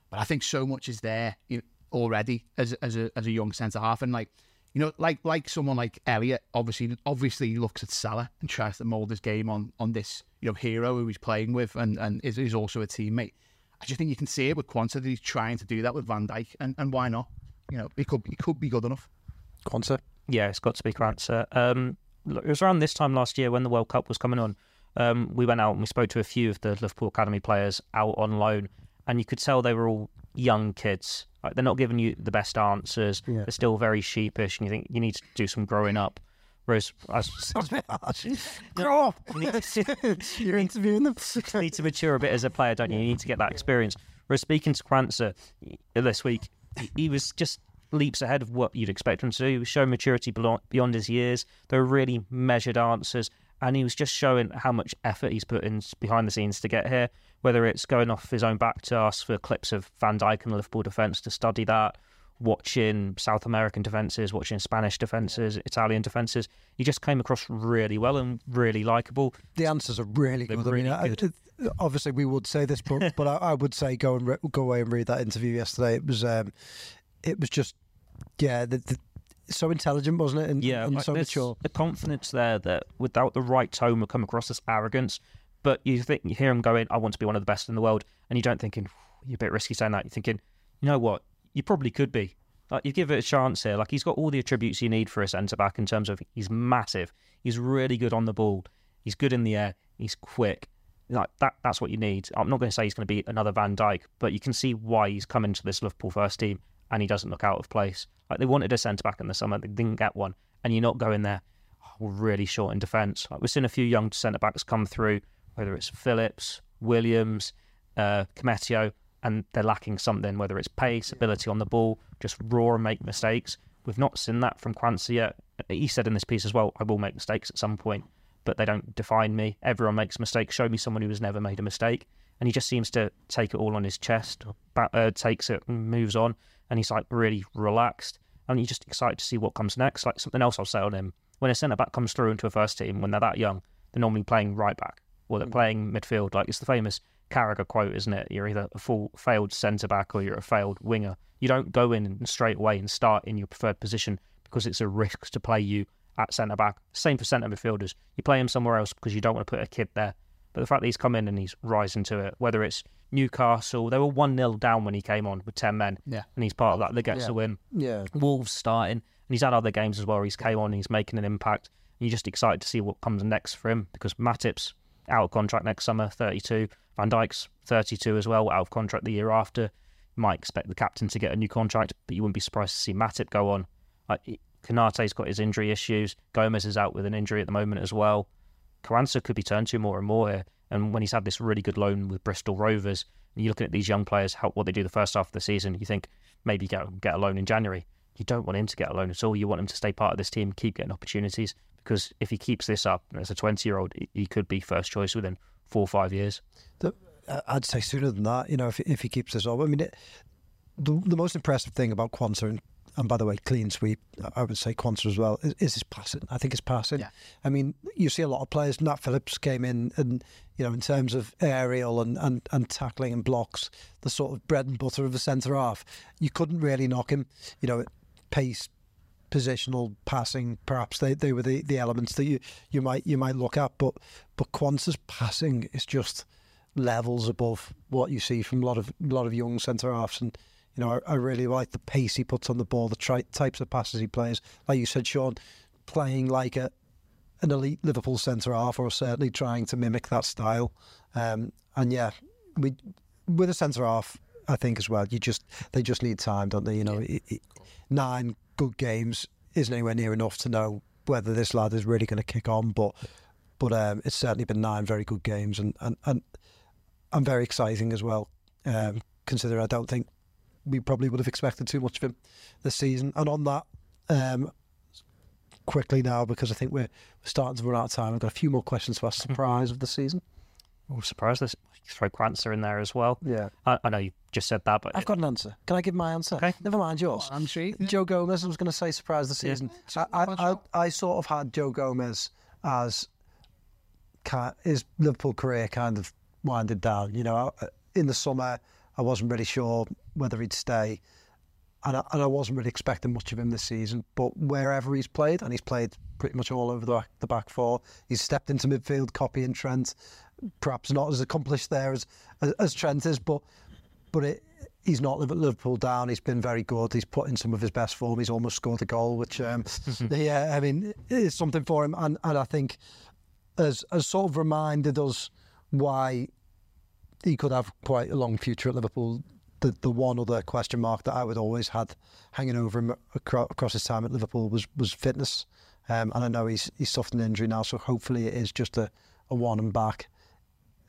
but I think so much is there you know, already as as a as a young centre half, and like you know, like like someone like Elliot, obviously obviously looks at Salah and tries to mould his game on on this you know hero who he's playing with and and is, is also a teammate. I just think you can see it with Quansah that he's trying to do that with Van Dijk, and, and why not? You know, it could he could be good enough. Quansah. Yeah, it's got to be Quansah. Um, look, it was around this time last year when the World Cup was coming on. Um, we went out and we spoke to a few of the Liverpool Academy players out on loan, and you could tell they were all young kids. Like they're not giving you the best answers. Yeah. They're still very sheepish, and you think you need to do some growing up. Whereas, as <laughs> oh, <laughs> Grow up. you need to, <laughs> You're interviewing them. you need to mature a bit as a player, don't you? You need to get that experience. Whereas speaking to Quansah this week, he- was just leaps ahead of what you'd expect him to do. He was showing maturity beyond his years. There were really measured answers, and he was just showing how much effort he's put in behind the scenes to get here. Whether it's going off his own back to ask for clips of Van Dijk and the Liverpool defence to study that, watching South American defences, watching Spanish defences, Italian defences, he just came across really well and really likable. The answers are really They're good. I mean, good. I- obviously we would say this, but but I, I would say go and re- go away and read that interview yesterday. It was um, it was just yeah, the, the, so intelligent, wasn't it? And, Yeah, and like, so mature. The confidence there that without the right tone would come across as arrogance. But you think you hear him going, "I want to be one of the best in the world," and you don't thinking you're a bit risky saying that. You're thinking, you know what, you probably could be. Like you give it a chance here. Like he's got all the attributes you need for a centre back in terms of he's massive, he's really good on the ball, he's good in the air, he's quick. Like that, that's what you need. I'm not going to say he's going to be another Van Dijk, but you can see why he's come into this Liverpool first team and he doesn't look out of place. Like they wanted a centre back in the summer, they didn't get one, and you're not going there. "Oh, we're really short in defence. Like we've seen a few young centre backs come through, whether it's Phillips, Williams, uh, Koumetio, and they're lacking something, whether it's pace, ability on the ball, just raw and make mistakes. We've not seen that from Quansah yet. He said in this piece as well, I will make mistakes at some point, but they don't define me. Everyone makes mistakes. Show me someone who has never made a mistake. And he just seems to take it all on his chest, uh, takes it and moves on. And he's like really relaxed. And you're just excited to see what comes next. Like something else I'll say on him. When a centre back comes through into a first team, when they're that young, they're normally playing right back or they're playing midfield. Like it's the famous Carragher quote, isn't it? You're either a full failed centre back or you're a failed winger. You don't go in and straight away and start in your preferred position because it's a risk to play you at centre back. Same for centre midfielders. You play him somewhere else because you don't want to put a kid there. But the fact that he's come in and he's rising to it, whether it's Newcastle, they were 1 0 down when he came on with 10 men. Yeah. And he's part of that that gets Yeah. the win. Yeah, Wolves starting, and he's had other games as well. He's came on, he's making an impact. And you're just excited to see what comes next for him because Matip's out of contract next summer, 32. Van Dijk's 32 as well, out of contract the year after. You might expect the captain to get a new contract, but you wouldn't be surprised to see Matip go on. Uh, like Konate's got his injury issues. Gomez is out with an injury at the moment as well. Quansah could be turned to more and more here. And when he's had this really good loan with Bristol Rovers, and you're looking at these young players, how what they do the first half of the season, you think maybe get get a loan in January. You don't want him to get a loan at all. You want him to stay part of this team, keep getting opportunities because if he keeps this up as a 20 year old, he could be first choice within four or five years. The, uh, I'd say sooner than that. You know, if if he keeps this up, I mean, it, the the most impressive thing about Quansah and, and by the way, clean sweep, I would say Quansah as well, is, is his passing. I think his passing. Yeah. I mean, you see a lot of players. Nat Phillips came in, and you know, in terms of aerial and, and, and tackling and blocks, the sort of bread and butter of a centre half, you couldn't really knock him. You know, pace, positional passing, perhaps they, they were the, the elements that you, you might you might look at. But but Quansah's passing is just levels above what you see from a lot of a lot of young centre halves and. You know, I, I really like the pace he puts on the ball, the tri- types of passes he plays. Like you said, Sean, playing like a an elite Liverpool centre half, or certainly trying to mimic that style. Um, and yeah, we with a centre half, I think as well. You just they just need time, don't they? You know, it, it, nine good games isn't anywhere near enough to know whether this lad is really going to kick on. But but um, it's certainly been nine very good games, and and, and, and very exciting as well. Um, considering I don't think we probably would have expected too much of him this season. And on that, um, quickly now because I think we're, we're starting to run out of time. I've got a few more questions for our <laughs> Surprise of the season. Oh, surprise! Let's throw Quansah in there as well. Yeah. I, I know you just said that, but I've got an answer. Can I give my answer? Okay. Never mind yours. I'm sure. you- Joe Gomez. I was going to say surprise of the Yeah. season. I, I, I, I sort of had Joe Gomez as ki- his Liverpool career kind of winded down. You know, in the summer, I wasn't really sure whether he'd stay, and I, and I wasn't really expecting much of him this season. But wherever he's played, and he's played pretty much all over the back, the back four, he's stepped into midfield, copying Trent. Perhaps not as accomplished there as as, as Trent is, but but it, he's not Liv- Liverpool down. He's been very good. He's put in some of his best form. He's almost scored a goal, which um, <laughs> yeah, I mean, it's something for him. And and I think has has sort of reminded us why he could have quite a long future at Liverpool. The the one other question mark that I would always had hanging over him across, across his time at Liverpool was was fitness. Um, and I know he's he's suffered an injury now, so hopefully it is just a, a one and back.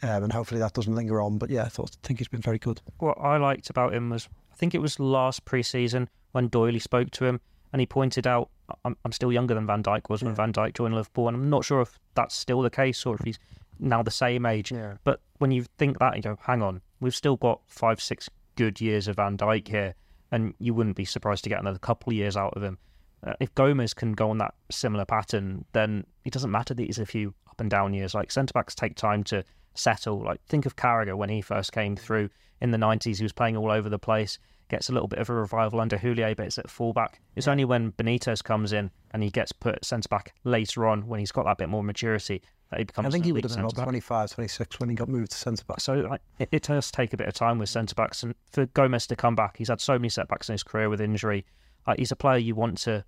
Um, and hopefully that doesn't linger on. But yeah, I thought I think he's been very good. what I liked about him was I think it was last pre-season when Doyley spoke to him and he pointed out I'm, I'm still younger than Van Dijk was when Van Dijk joined Liverpool, and I'm not sure if that's still the case or if he's now the same age. Yeah. But when you think that, you go, hang on, we've still got five, six good years of Van Dijk here, and you wouldn't be surprised to get another couple of years out of him. Uh, if Gomez can go on that similar pattern, then it doesn't matter that he's a few up and down years. Like centre backs take time to settle. Like think of Carragher when he first came through in the nineties. He was playing all over the place. Gets a little bit of a revival under Houllier, but it's at fullback. It's only when Benitez comes in and he gets put centre back later on when he's got that bit more maturity that he becomes. I think he would have been about centre-back. 25, 26 when he got moved to centre back. So like, it, it does take a bit of time with centre backs, and for Gomez to come back, he's had so many setbacks in his career with injury. Like, he's a player you want to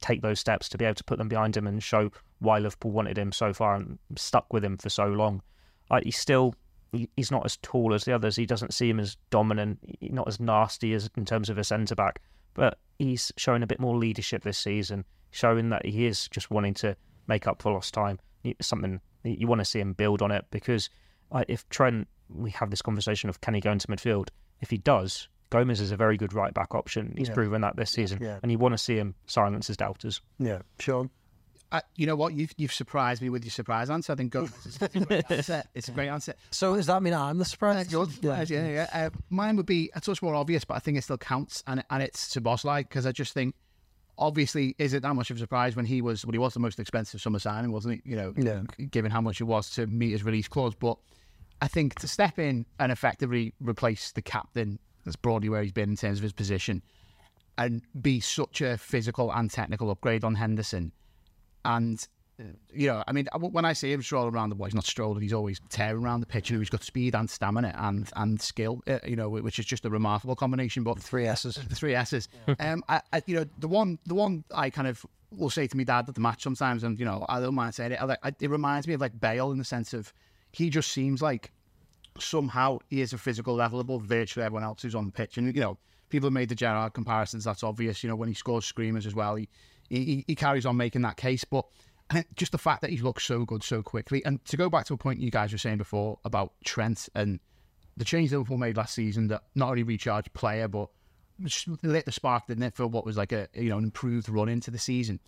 take those steps to be able to put them behind him and show why Liverpool wanted him so far and stuck with him for so long. Like he's still he- he's not as tall as the others. He doesn't seem as dominant, not as nasty as in terms of a centre back. But he's showing a bit more leadership this season, showing that he is just wanting to make up for lost time. You- Something you want to see him build on it because like, if Trent, we have this conversation of can he go into midfield? If he does, Gomez is a very good right back option. He's Yeah. proven that this season, Yeah. and you want to see him silence his doubters. Yeah, Sean. I, you know what? You've, you've surprised me with your surprise answer. I think Gomez is a <laughs> great answer. It's a great answer. So does that mean I'm the surprise? Yours, yeah, yeah. yeah. Uh, mine would be a touch more obvious, but I think it still counts, and and it's Szoboszlai because I just think, obviously, is it that much of a surprise when he was well, he was the most expensive summer signing, wasn't he? You know, Yeah. given how much it was to meet his release clause, but I think to step in and effectively replace the captain, that's broadly where he's been in terms of his position, and be such a physical and technical upgrade on Henderson, and uh, you know, I mean, when I see him strolling around the well, he's not strolling; he's always tearing around the pitch, and he's got speed and stamina and and skill. Uh, you know, which is just a remarkable combination. But Three S's. the three S's. <laughs> um, I, I, you know, the one, the one I kind of will say to my dad at the match sometimes, and you know, I don't mind saying it. I, like, I, it reminds me of like Bale in the sense of he just seems like somehow he is a physical level above virtually everyone else who's on the pitch. And you know, people have made the Gerrard comparisons. That's obvious. You know, when he scores screamers as well, he he, he carries on making that case. But uh, just the fact that he looks so good so quickly, and to go back to a point you guys were saying before about Trent and the change Liverpool made last season that not only recharged player but just lit the spark, didn't it, for what was like a you know an improved run into the season.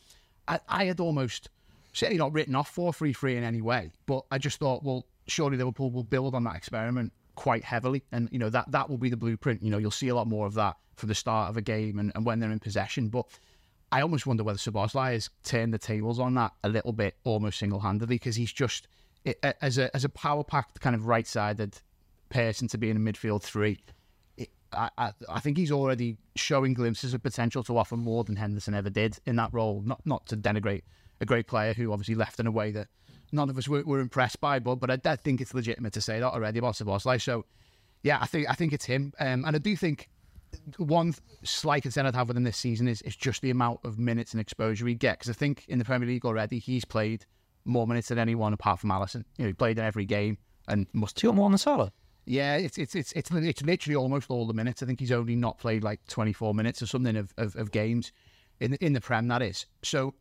I, I had almost certainly not written off for three three in any way. But I just thought, well, surely Liverpool will build on that experiment quite heavily, and you know that that will be the blueprint. You know, you'll see a lot more of that for the start of a game and, and when they're in possession. But I almost wonder whether Szoboszlai has turned the tables on that a little bit, almost single handedly, because he's just as a as a power packed kind of right sided person to be in a midfield three. I, I, think he's already showing glimpses of potential to offer more than Henderson ever did in that role. Not not to denigrate a great player who obviously left in a way that none of us were, were impressed by, but but I, I think it's legitimate to say that already about Szoboszlai. So yeah, I think I think it's him, um, and I do think one slight concern I'd have with him this season is, is just the amount of minutes and exposure he get. Because I think in the Premier League already, he's played more minutes than anyone apart from Alisson. You know, he played in every game and must. You more than Salah? Yeah, it's it's it's it's it's literally almost all the minutes. I think he's only not played like twenty four minutes or something of, of, of games in in the Prem. That is so.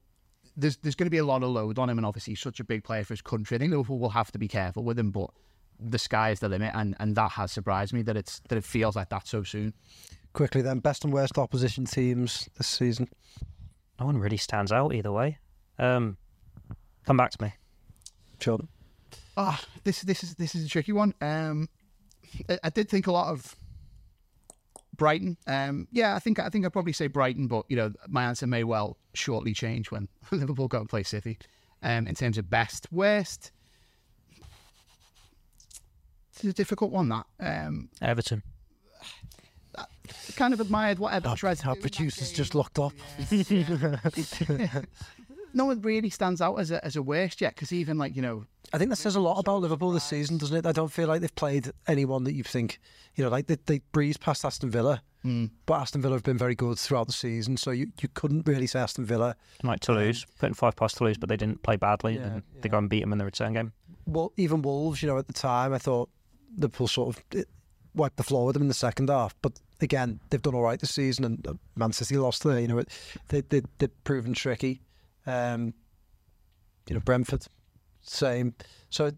There's there's going to be a lot of load on him, and obviously he's such a big player for his country. I think Liverpool will have to be careful with him, but the sky is the limit, and, and that has surprised me that it's that it feels like that so soon. Quickly then, best and worst opposition teams this season. No one really stands out either way. Um, come back to me. Jordan. Ah, this this is this is a tricky one. Um, I, I did think a lot of Brighton. Um, yeah, I think I think I'd probably say Brighton, but you know my answer may well shortly change when <laughs> Liverpool go and play City. Um, in terms of best, worst, it's a difficult one. That um, Everton. Kind of admired whatever Our, tried to our do producers just locked up. <laughs> no one really stands out as a as a worst yet because even like you know I think that says a lot about Liverpool this season, doesn't it? I don't feel like they've played anyone that you think, you know, like they, they breezed past Aston Villa, hmm. but Aston Villa have been very good throughout the season, so you, you couldn't really say Aston Villa. Like Toulouse, um, putting five past Toulouse, but they didn't play badly. Yeah, and They go and beat them in the return game. Well, even Wolves, you know, at the time, I thought Liverpool sort of it, wiped the floor with them in the second half, but again, they've done all right this season, and uh, Man City lost there. You know, they, they they've proven tricky. Um, you know, Brentford, same. So,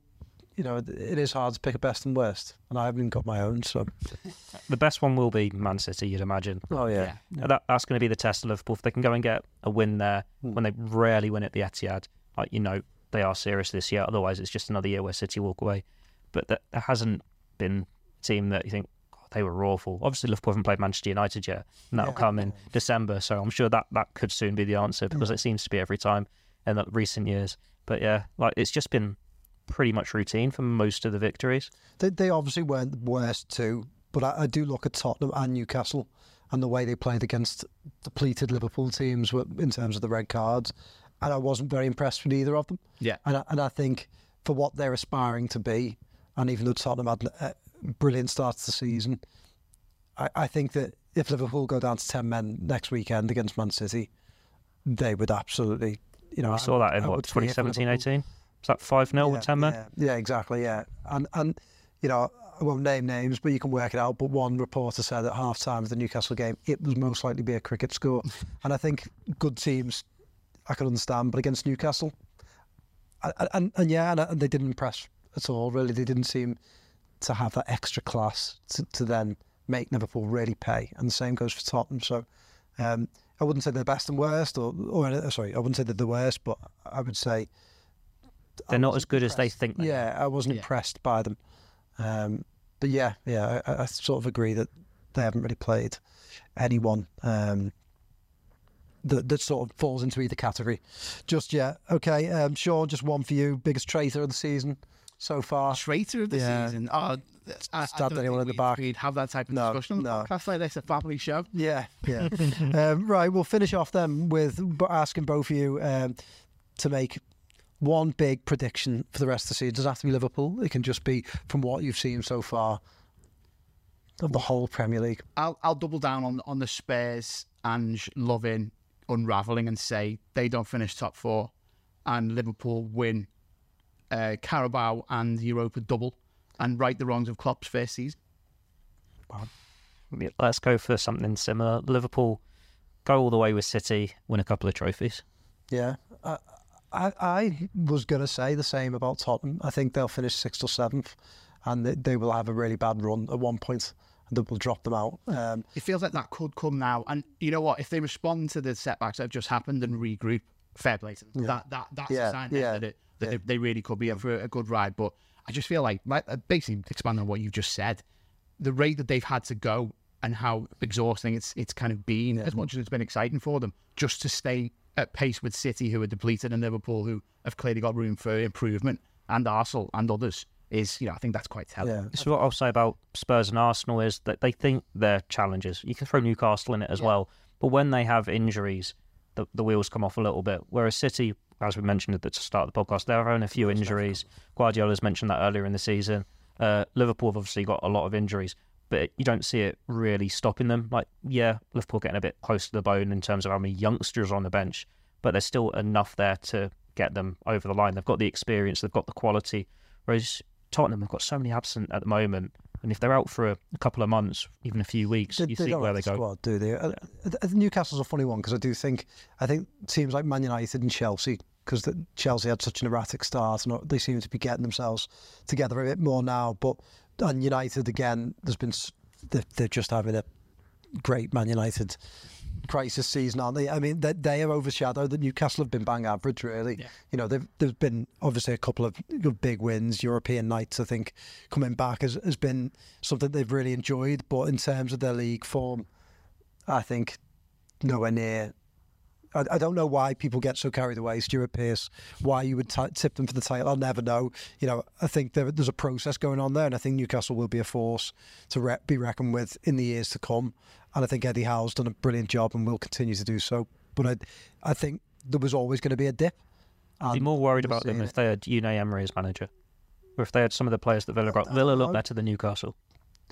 you know, it, it is hard to pick a best and worst, and I haven't even got my own. So, <laughs> The best one will be Man City, you'd imagine. oh yeah, Uh, That, that's going to be the test of Liverpool. If they can go and get a win there when they rarely win at the Etihad, like you know, they are serious this year. Otherwise, it's just another year where City walk away. But that, there hasn't been a team that you think God, they were awful. Obviously, Liverpool haven't played Manchester United yet, and that'll come in December. So I'm sure that that could soon be the answer because it seems to be every time in the recent years. But yeah, like it's just been pretty much routine for most of the victories. They, they obviously weren't the worst too, but I, I do look at Tottenham and Newcastle and the way they played against depleted Liverpool teams in terms of the red cards, and I wasn't very impressed with either of them. Yeah. and I, and I think for what they're aspiring to be, and even though Tottenham had a brilliant start to the season, I, I think that if Liverpool go down to ten men next weekend against Man City, they would absolutely, you know, We I- saw that in I what would fear for 2017, Liverpool. 18. Was that five 0 with ten men? Yeah, yeah, exactly. Yeah, and and you know I won't name names, but you can work it out. But one reporter said at half time of the Newcastle game, it was most likely be a cricket score, <laughs> and I think good teams I can understand, but against Newcastle, and and, and yeah, and, and they didn't impress at all. Really, they didn't seem to have that extra class to, to then make Liverpool really pay. And the same goes for Tottenham. So. Um, I wouldn't say they're best and worst, or, or sorry, I wouldn't say they're the worst, but I would say They're not as good as they think. They are. yeah, I wasn't Yeah. impressed by them. Um, but yeah, yeah, I, I sort of agree that they haven't really played anyone um, that that sort of falls into either category just yet. Okay, um, Sean, just one for you. Biggest traitor of the season so far. traitor of the Yeah. season. Oh, I, I Stabbed don't anyone in the back. We'd have that type of No, discussion on no. podcast like this, a family show. Yeah, <laughs> yeah. um, right, we'll finish off then with asking both of you um, to make one big prediction for the rest of the season. It doesn't have to be Liverpool. It can just be from what you've seen so far of the whole Premier League. I'll I'll double down on on the Spurs and loving unraveling and say they don't finish top four, and Liverpool win uh, Carabao and Europa double, and right the wrongs of Klopp's first season. Yeah, Let's go for something similar. Liverpool go all the way with City, win a couple of trophies. Yeah. I, I, I was going to say the same about Tottenham. I think they'll finish sixth or seventh and they, they will have a really bad run at one point and they will drop them out. Um, It feels like that could come now, and you know what? If they respond to the setbacks that have just happened and regroup, fair play to them. That that that's Yeah, a sign yeah, that, it, that yeah. they really could be in for a, a good ride. But I just feel like, like uh, basically expanding on what you've just said, the rate that they've had to go and how exhausting it's it's kind of been, as much as it's been exciting for them, just to stay at pace with City, who are depleted, and Liverpool, who have clearly got room for improvement, and Arsenal and others, is you know I think that's quite telling. Yeah. This is what I'll say about Spurs and Arsenal is that they think they're challengers. You can throw Newcastle in it as well, but when they have injuries, the, the wheels come off a little bit. Whereas City, as we mentioned at the start of the podcast, there are only a few injuries. Guardiola's mentioned that earlier in the season. Uh, Liverpool have obviously got a lot of injuries, but you don't see it really stopping them. Like, yeah, Liverpool getting a bit close to the bone in terms of how many youngsters are on the bench, but there's still enough there to get them over the line. They've got the experience, they've got the quality. Whereas Tottenham have got so many absent at the moment, and if they're out for a, a couple of months, even a few weeks, They, you they see where they the go. Squad, do they? Uh, uh, Newcastle's a funny one because I do think I think teams like Man United and Chelsea because Chelsea had such an erratic start and they seem to be getting themselves together a bit more now. But and United again, there's been they're, just having a great Man United crisis season, aren't they? I mean, they, they are overshadowed. The Newcastle have been bang average, really. You know, they've, there's been obviously a couple of big wins. European nights, I think, coming back has, has been something they've really enjoyed. But in terms of their league form, I think nowhere near. I, I don't know why people get so carried away. Stuart Pearce, why you would t- tip them for the title, I'll never know. You know, I think there, there's a process going on there, and I think Newcastle will be a force to re- be reckoned with in the years to come. And I think Eddie Howe's done a brilliant job and will continue to do so. But I, I think there was always going to be a dip. I'd be more worried about them if it. they had Unai Emery as manager, or if they had some of the players that Villa got. Villa look better than Newcastle.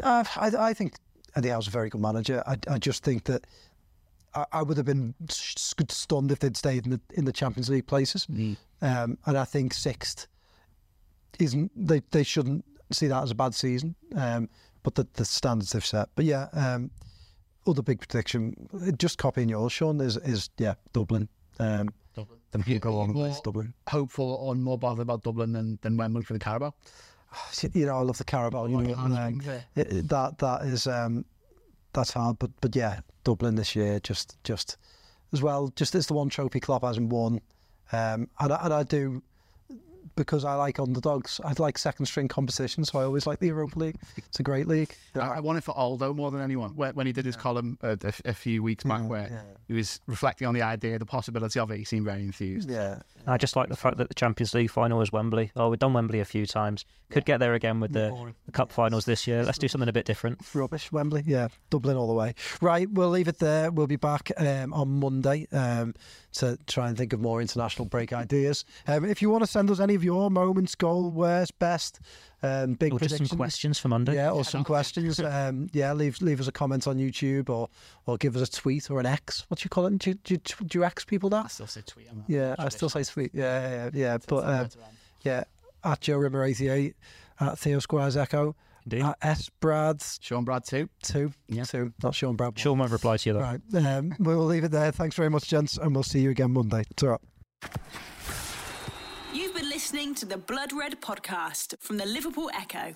Uh, I, I think Eddie Howe's a very good manager. I, I just think that I, I would have been stunned if they'd stayed in the in the Champions League places. Um, and I think sixth isn't they they shouldn't see that as a bad season. Um, but the, the standards they've set. But yeah, um, other big prediction, just copying yours, Sean, is is yeah Dublin. Um, Dublin. Then you go on with Dublin. hopeful or more bothered about Dublin than, than Wembley for the Carabao. <sighs> You know, I love the Carabao. You know, and, um, it, it- that that is um, that's hard. But but yeah, Dublin this year just just as well. Just it's the one trophy Klopp hasn't won, um, and and I do because I like underdogs. I like second string competition, so I always like the Europa League. It's a great league. I, I want it for Aldo more than anyone. When, when he did his column uh, a, a few weeks back, where he was reflecting on the idea, the possibility of it, he seemed very enthused. Yeah, I just like the fact that the Champions League final was Wembley. Oh, we've done Wembley a few times. Could get there again with the, the cup finals this year. Let's do something a bit different. rubbish. Wembley, yeah, Dublin all the way. Right, we'll leave it there. We'll be back um, on Monday um, to try and think of more international break ideas. Um, if you want to send us any of your moments, goal, worst, best, um, big Or just some questions for Monday. Yeah, or some <laughs> questions. Um, yeah, leave leave us a comment on YouTube or or give us a tweet or an X. What do you call it? Do, you- do, do you X people I that? still say tweet. I'm Yeah, I still say tweet. Yeah, yeah, yeah. But um, yeah, at Joe Rimmer eighty eight, at Theo Squires Echo, Indeed. at S Brad Sean Brad too. two, Yeah. two, not Sean Brad. Sean won't reply to you though. Right, um, we will leave it there. Thanks very much, gents, and we'll see you again Monday. ta You've been listening to the Blood Red podcast from the Liverpool Echo.